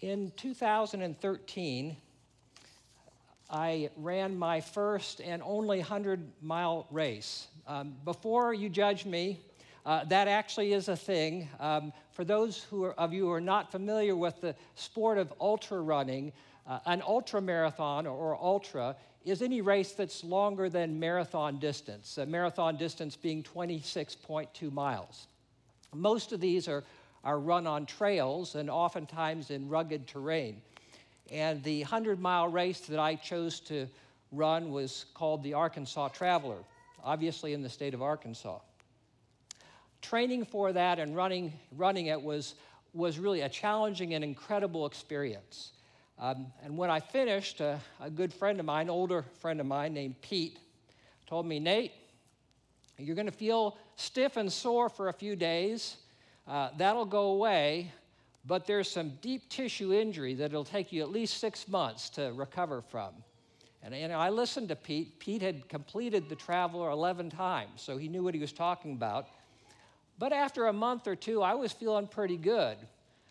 In 2013, I ran my first and only 100 mile race. Um, before you judge me, uh, that actually is a thing. Um, for those who are, of you who are not familiar with the sport of ultra running, uh, an ultra marathon or ultra is any race that's longer than marathon distance, a marathon distance being 26.2 miles. Most of these are, are run on trails and oftentimes in rugged terrain. And the 100 mile race that I chose to run was called the Arkansas Traveler, obviously in the state of Arkansas. Training for that and running, running it was, was really a challenging and incredible experience. Um, and when I finished, uh, a good friend of mine, older friend of mine named Pete, told me, Nate, you're going to feel stiff and sore for a few days. Uh, that'll go away, but there's some deep tissue injury that it'll take you at least six months to recover from. And, and I listened to Pete. Pete had completed the Traveler 11 times, so he knew what he was talking about. But after a month or two, I was feeling pretty good.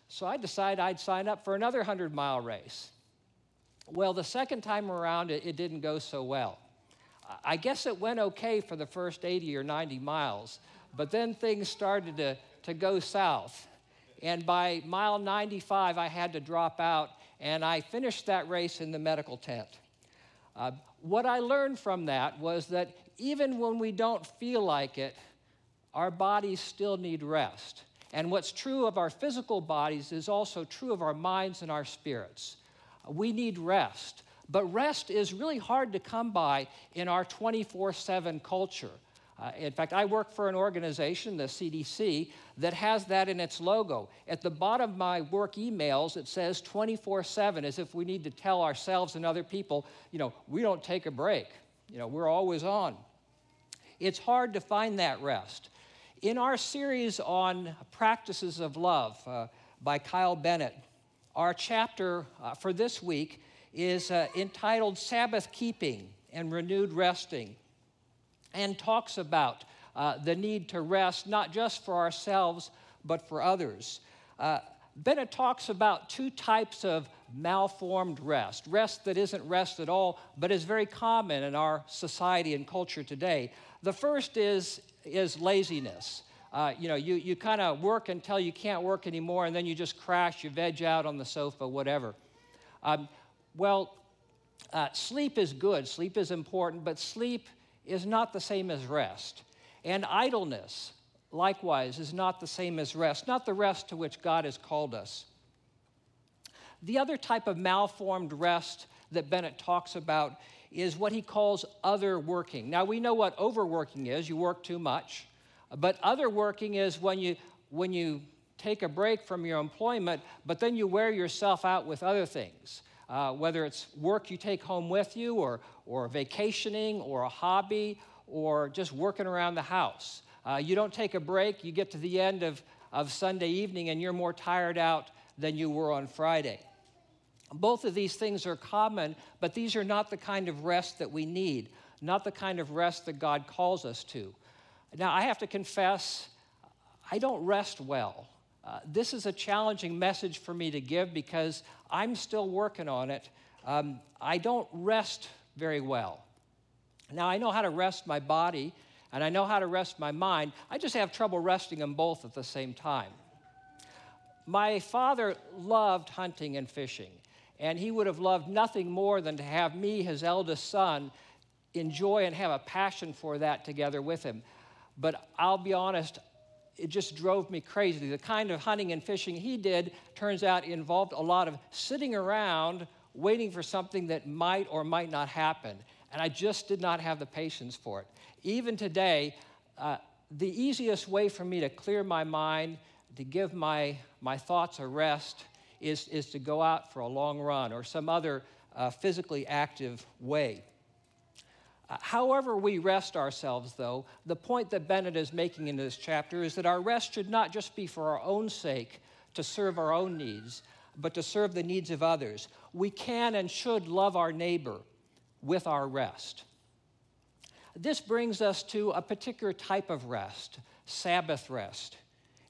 So I decided I'd sign up for another 100 mile race. Well, the second time around, it, it didn't go so well. I guess it went okay for the first 80 or 90 miles, but then things started to, to go south. And by mile 95, I had to drop out, and I finished that race in the medical tent. Uh, what I learned from that was that even when we don't feel like it, our bodies still need rest. And what's true of our physical bodies is also true of our minds and our spirits. We need rest. But rest is really hard to come by in our 24 7 culture. Uh, in fact, I work for an organization, the CDC, that has that in its logo. At the bottom of my work emails, it says 24 7, as if we need to tell ourselves and other people, you know, we don't take a break. You know, we're always on. It's hard to find that rest. In our series on practices of love uh, by Kyle Bennett, our chapter uh, for this week is uh, entitled Sabbath Keeping and Renewed Resting and talks about uh, the need to rest not just for ourselves but for others. Uh, Bennett talks about two types of malformed rest rest that isn't rest at all, but is very common in our society and culture today. The first is is laziness. Uh, you know, you, you kind of work until you can't work anymore, and then you just crash, you veg out on the sofa, whatever. Um, well, uh, sleep is good, sleep is important, but sleep is not the same as rest. And idleness, likewise, is not the same as rest, not the rest to which God has called us. The other type of malformed rest that Bennett talks about is what he calls other working. Now, we know what overworking is you work too much, but other working is when you, when you take a break from your employment, but then you wear yourself out with other things. Uh, whether it's work you take home with you, or, or vacationing, or a hobby, or just working around the house. Uh, you don't take a break, you get to the end of, of Sunday evening, and you're more tired out than you were on Friday. Both of these things are common, but these are not the kind of rest that we need, not the kind of rest that God calls us to. Now, I have to confess, I don't rest well. Uh, this is a challenging message for me to give because I'm still working on it. Um, I don't rest very well. Now, I know how to rest my body and I know how to rest my mind. I just have trouble resting them both at the same time. My father loved hunting and fishing and he would have loved nothing more than to have me, his eldest son, enjoy and have a passion for that together with him. But I'll be honest, it just drove me crazy. The kind of hunting and fishing he did turns out involved a lot of sitting around waiting for something that might or might not happen. And I just did not have the patience for it. Even today, uh, the easiest way for me to clear my mind, to give my, my thoughts a rest, is, is to go out for a long run or some other uh, physically active way. Uh, however, we rest ourselves, though, the point that Bennett is making in this chapter is that our rest should not just be for our own sake to serve our own needs, but to serve the needs of others. We can and should love our neighbor with our rest. This brings us to a particular type of rest, Sabbath rest.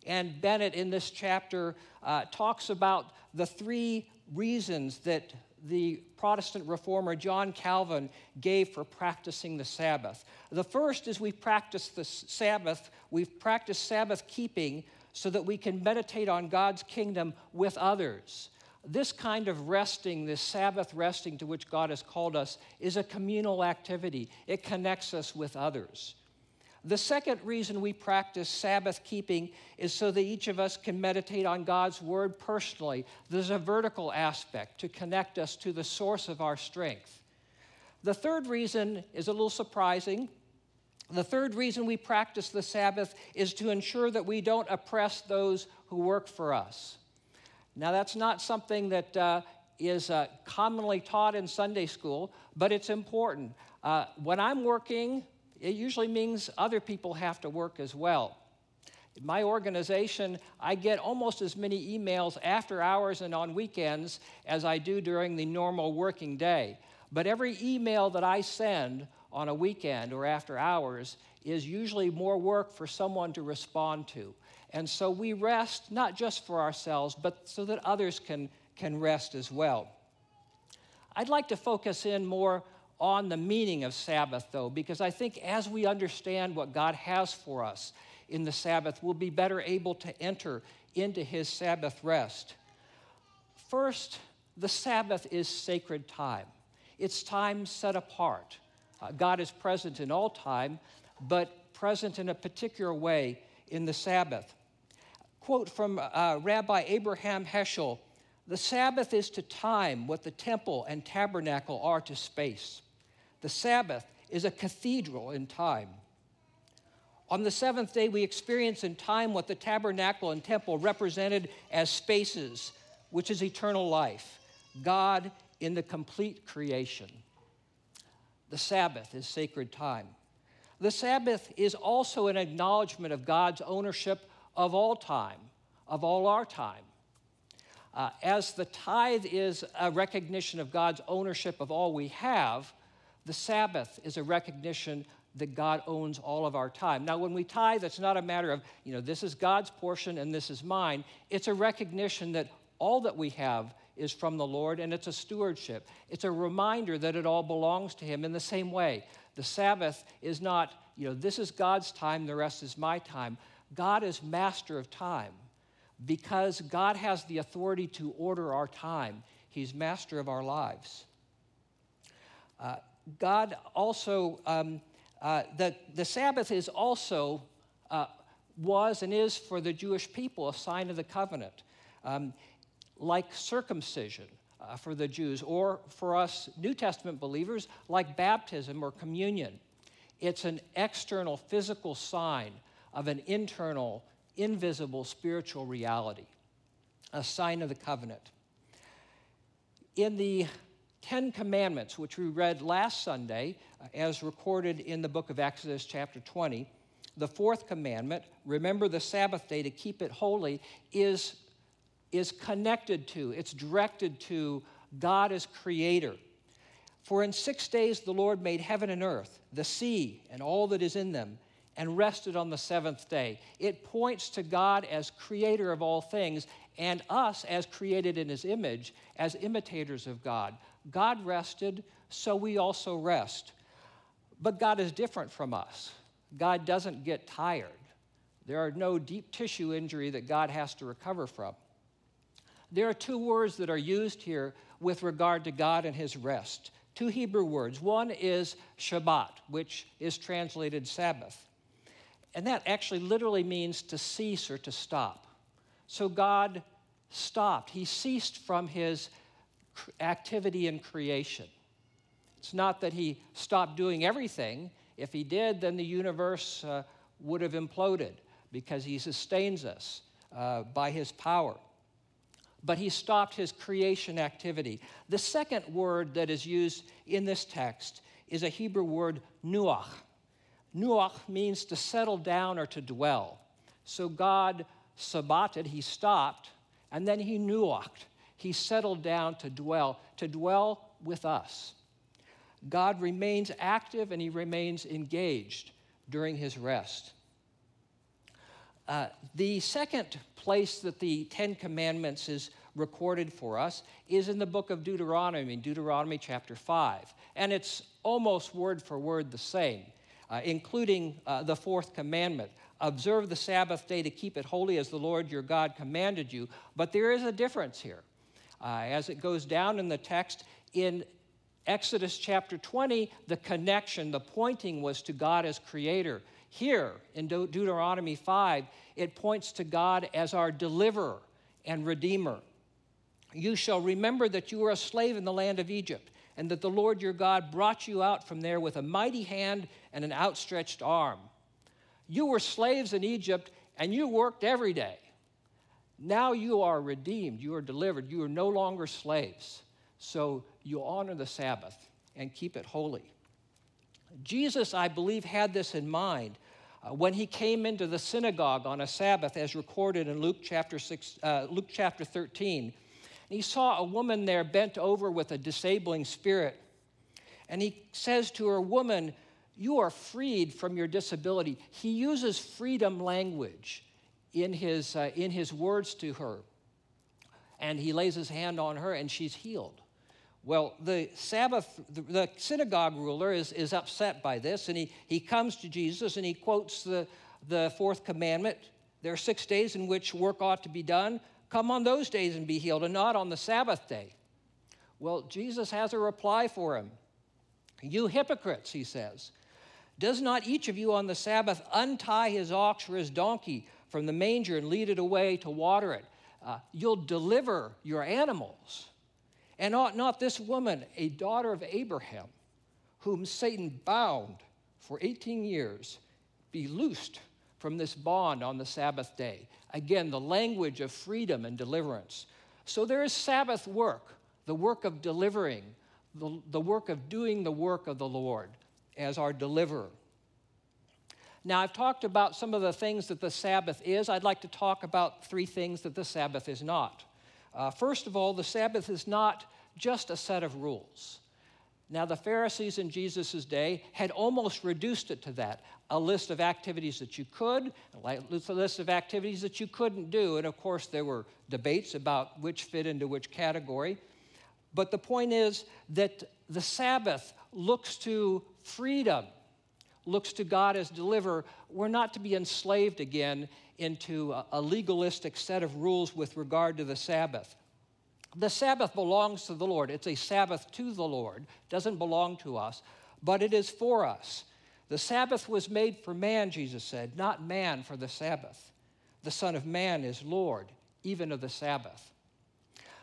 And Bennett, in this chapter, uh, talks about the three reasons that the Protestant reformer John Calvin gave for practicing the Sabbath. The first is we practice the Sabbath, we've practiced Sabbath keeping so that we can meditate on God's kingdom with others. This kind of resting, this Sabbath resting to which God has called us, is a communal activity. It connects us with others. The second reason we practice Sabbath keeping is so that each of us can meditate on God's word personally. There's a vertical aspect to connect us to the source of our strength. The third reason is a little surprising. The third reason we practice the Sabbath is to ensure that we don't oppress those who work for us. Now, that's not something that uh, is uh, commonly taught in Sunday school, but it's important. Uh, when I'm working, it usually means other people have to work as well. In my organization, I get almost as many emails after hours and on weekends as I do during the normal working day. But every email that I send on a weekend or after hours is usually more work for someone to respond to. And so we rest not just for ourselves, but so that others can, can rest as well. I'd like to focus in more on the meaning of Sabbath, though, because I think as we understand what God has for us in the Sabbath, we'll be better able to enter into His Sabbath rest. First, the Sabbath is sacred time, it's time set apart. Uh, God is present in all time, but present in a particular way in the Sabbath. Quote from uh, Rabbi Abraham Heschel The Sabbath is to time what the temple and tabernacle are to space. The Sabbath is a cathedral in time. On the seventh day, we experience in time what the tabernacle and temple represented as spaces, which is eternal life, God in the complete creation. The Sabbath is sacred time. The Sabbath is also an acknowledgement of God's ownership of all time, of all our time. Uh, as the tithe is a recognition of God's ownership of all we have, the Sabbath is a recognition that God owns all of our time. Now, when we tithe, it's not a matter of, you know, this is God's portion and this is mine. It's a recognition that all that we have is from the Lord and it's a stewardship. It's a reminder that it all belongs to Him in the same way. The Sabbath is not, you know, this is God's time, the rest is my time. God is master of time because God has the authority to order our time. He's master of our lives. Uh, God also, um, uh, the, the Sabbath is also, uh, was and is for the Jewish people a sign of the covenant, um, like circumcision uh, for the Jews, or for us New Testament believers, like baptism or communion. It's an external physical sign of an internal, invisible spiritual reality, a sign of the covenant. In the Ten Commandments, which we read last Sunday, uh, as recorded in the book of Exodus, chapter 20, the fourth commandment, remember the Sabbath day to keep it holy, is, is connected to, it's directed to God as creator. For in six days the Lord made heaven and earth, the sea, and all that is in them, and rested on the seventh day. It points to God as creator of all things and us as created in his image, as imitators of God. God rested, so we also rest. But God is different from us. God doesn't get tired. There are no deep tissue injury that God has to recover from. There are two words that are used here with regard to God and his rest. Two Hebrew words. One is Shabbat, which is translated Sabbath. And that actually literally means to cease or to stop. So God stopped. He ceased from his activity in creation. It's not that he stopped doing everything. If he did, then the universe uh, would have imploded because he sustains us uh, by his power. But he stopped his creation activity. The second word that is used in this text is a Hebrew word, nuach. Nuach means to settle down or to dwell. So God sabbated, he stopped, and then he nuached he settled down to dwell, to dwell with us. God remains active and he remains engaged during his rest. Uh, the second place that the Ten Commandments is recorded for us is in the book of Deuteronomy, Deuteronomy chapter 5. And it's almost word for word the same, uh, including uh, the fourth commandment observe the Sabbath day to keep it holy as the Lord your God commanded you. But there is a difference here. Uh, as it goes down in the text, in Exodus chapter 20, the connection, the pointing was to God as creator. Here in De- Deuteronomy 5, it points to God as our deliverer and redeemer. You shall remember that you were a slave in the land of Egypt, and that the Lord your God brought you out from there with a mighty hand and an outstretched arm. You were slaves in Egypt, and you worked every day. Now you are redeemed, you are delivered, you are no longer slaves. So you honor the Sabbath and keep it holy. Jesus, I believe, had this in mind uh, when he came into the synagogue on a Sabbath, as recorded in Luke chapter, six, uh, Luke chapter 13. he saw a woman there bent over with a disabling spirit. And he says to her, Woman, you are freed from your disability. He uses freedom language in his, uh, in his words to her. And he lays his hand on her, and she's healed. Well, the Sabbath, the, synagogue ruler is, is upset by this, and he, he comes to Jesus and he quotes the, the fourth commandment. There are six days in which work ought to be done. Come on those days and be healed, and not on the Sabbath day. Well, Jesus has a reply for him. You hypocrites, he says. Does not each of you on the Sabbath untie his ox or his donkey from the manger and lead it away to water it? Uh, you'll deliver your animals. And ought not this woman, a daughter of Abraham, whom Satan bound for 18 years, be loosed from this bond on the Sabbath day? Again, the language of freedom and deliverance. So there is Sabbath work, the work of delivering, the, the work of doing the work of the Lord as our deliverer. Now, I've talked about some of the things that the Sabbath is. I'd like to talk about three things that the Sabbath is not. Uh, first of all, the Sabbath is not just a set of rules. Now, the Pharisees in Jesus' day had almost reduced it to that a list of activities that you could, a list of activities that you couldn't do. And of course, there were debates about which fit into which category. But the point is that the Sabbath looks to freedom, looks to God as deliverer. We're not to be enslaved again into a legalistic set of rules with regard to the Sabbath. The Sabbath belongs to the Lord. It's a Sabbath to the Lord. It doesn't belong to us, but it is for us. The Sabbath was made for man, Jesus said, not man for the Sabbath. The Son of Man is Lord, even of the Sabbath.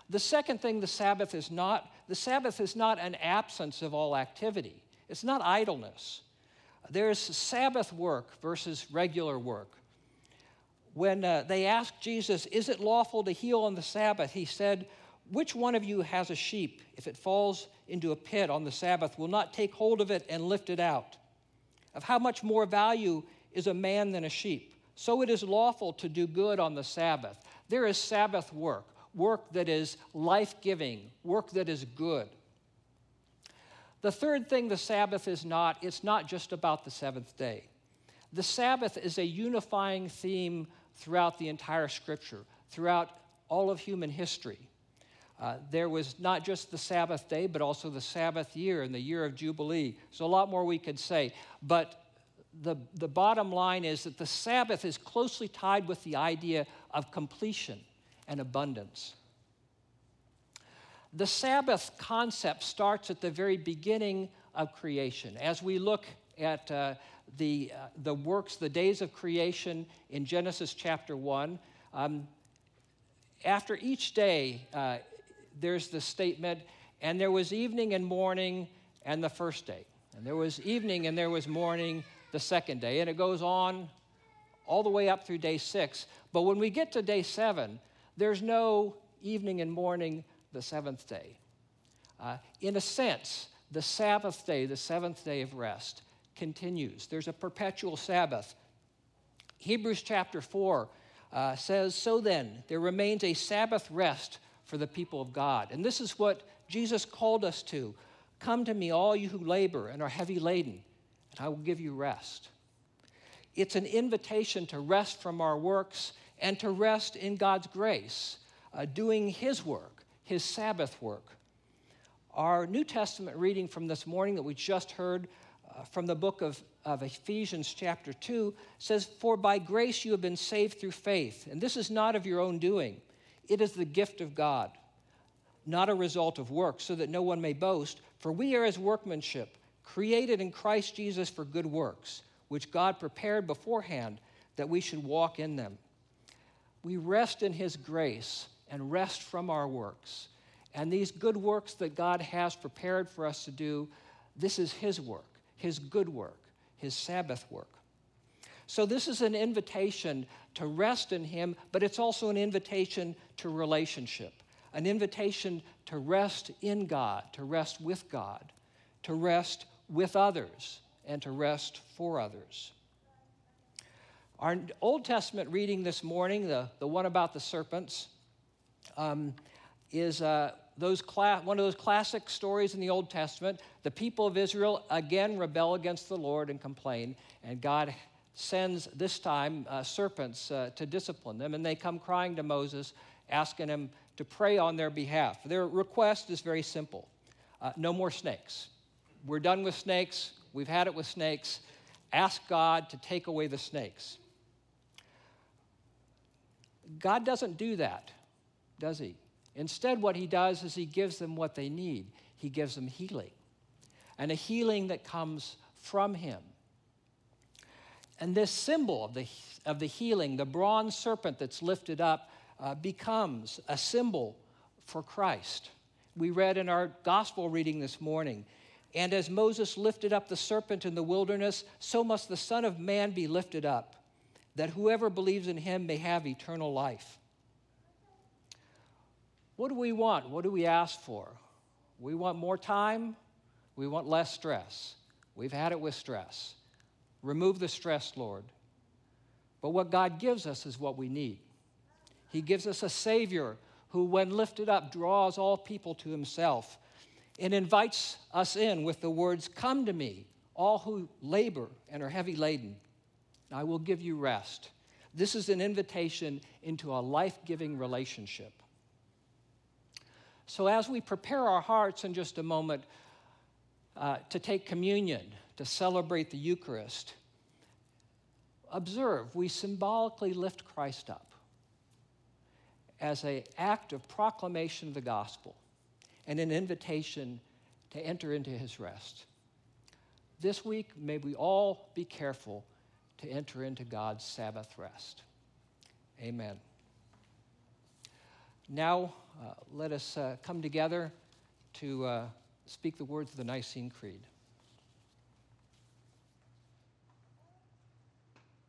The second thing the Sabbath is not, the Sabbath is not an absence of all activity. It's not idleness. There's Sabbath work versus regular work when uh, they asked Jesus, Is it lawful to heal on the Sabbath? He said, Which one of you has a sheep? If it falls into a pit on the Sabbath, will not take hold of it and lift it out? Of how much more value is a man than a sheep? So it is lawful to do good on the Sabbath. There is Sabbath work, work that is life giving, work that is good. The third thing the Sabbath is not, it's not just about the seventh day. The Sabbath is a unifying theme throughout the entire scripture, throughout all of human history. Uh, there was not just the Sabbath day, but also the Sabbath year and the year of Jubilee. So, a lot more we could say. But the, the bottom line is that the Sabbath is closely tied with the idea of completion and abundance. The Sabbath concept starts at the very beginning of creation. As we look at uh, the, uh, the works, the days of creation in Genesis chapter 1. Um, after each day, uh, there's the statement, and there was evening and morning and the first day. And there was evening and there was morning the second day. And it goes on all the way up through day six. But when we get to day seven, there's no evening and morning the seventh day. Uh, in a sense, the Sabbath day, the seventh day of rest, continues. There's a perpetual Sabbath. Hebrews chapter 4 uh, says, So then, there remains a Sabbath rest for the people of God. And this is what Jesus called us to Come to me, all you who labor and are heavy laden, and I will give you rest. it's an invitation to rest from our works and to rest in God's grace, uh, doing His work, His Sabbath work. Our New Testament reading from this morning that we just heard uh, from the book of, of Ephesians, chapter 2, says, For by grace you have been saved through faith, and this is not of your own doing, it is the gift of God, not a result of works, so that no one may boast. For we are his workmanship, created in Christ Jesus for good works, which God prepared beforehand that we should walk in them. We rest in his grace and rest from our works. And these good works that God has prepared for us to do, this is his work, his good work, his Sabbath work. So, this is an invitation to rest in Him, but it's also an invitation to relationship, an invitation to rest in God, to rest with God, to rest with others, and to rest for others. Our Old Testament reading this morning, the, the one about the serpents, um, is uh, those cla- one of those classic stories in the Old Testament. The people of Israel again rebel against the Lord and complain, and God sends this time uh, serpents uh, to discipline them, and they come crying to Moses, asking him to pray on their behalf. Their request is very simple uh, no more snakes. We're done with snakes, we've had it with snakes. Ask God to take away the snakes. God doesn't do that, does He? Instead, what He does is He gives them what they need. He gives them healing, and a healing that comes from Him. And this symbol of the, of the healing, the bronze serpent that's lifted up, uh, becomes a symbol for Christ. We read in our gospel reading this morning, and as Moses lifted up the serpent in the wilderness, so must the Son of Man be lifted up, that whoever believes in him may have eternal life. What do we want? What do we ask for? We want more time. We want less stress. We've had it with stress. Remove the stress, Lord. But what God gives us is what we need. He gives us a Savior who, when lifted up, draws all people to Himself and invites us in with the words, Come to me, all who labor and are heavy laden. I will give you rest. This is an invitation into a life giving relationship. So, as we prepare our hearts in just a moment uh, to take communion, to celebrate the Eucharist, observe we symbolically lift Christ up as an act of proclamation of the gospel and an invitation to enter into his rest. This week, may we all be careful to enter into God's Sabbath rest. Amen. Now, uh, let us uh, come together to uh, speak the words of the Nicene Creed.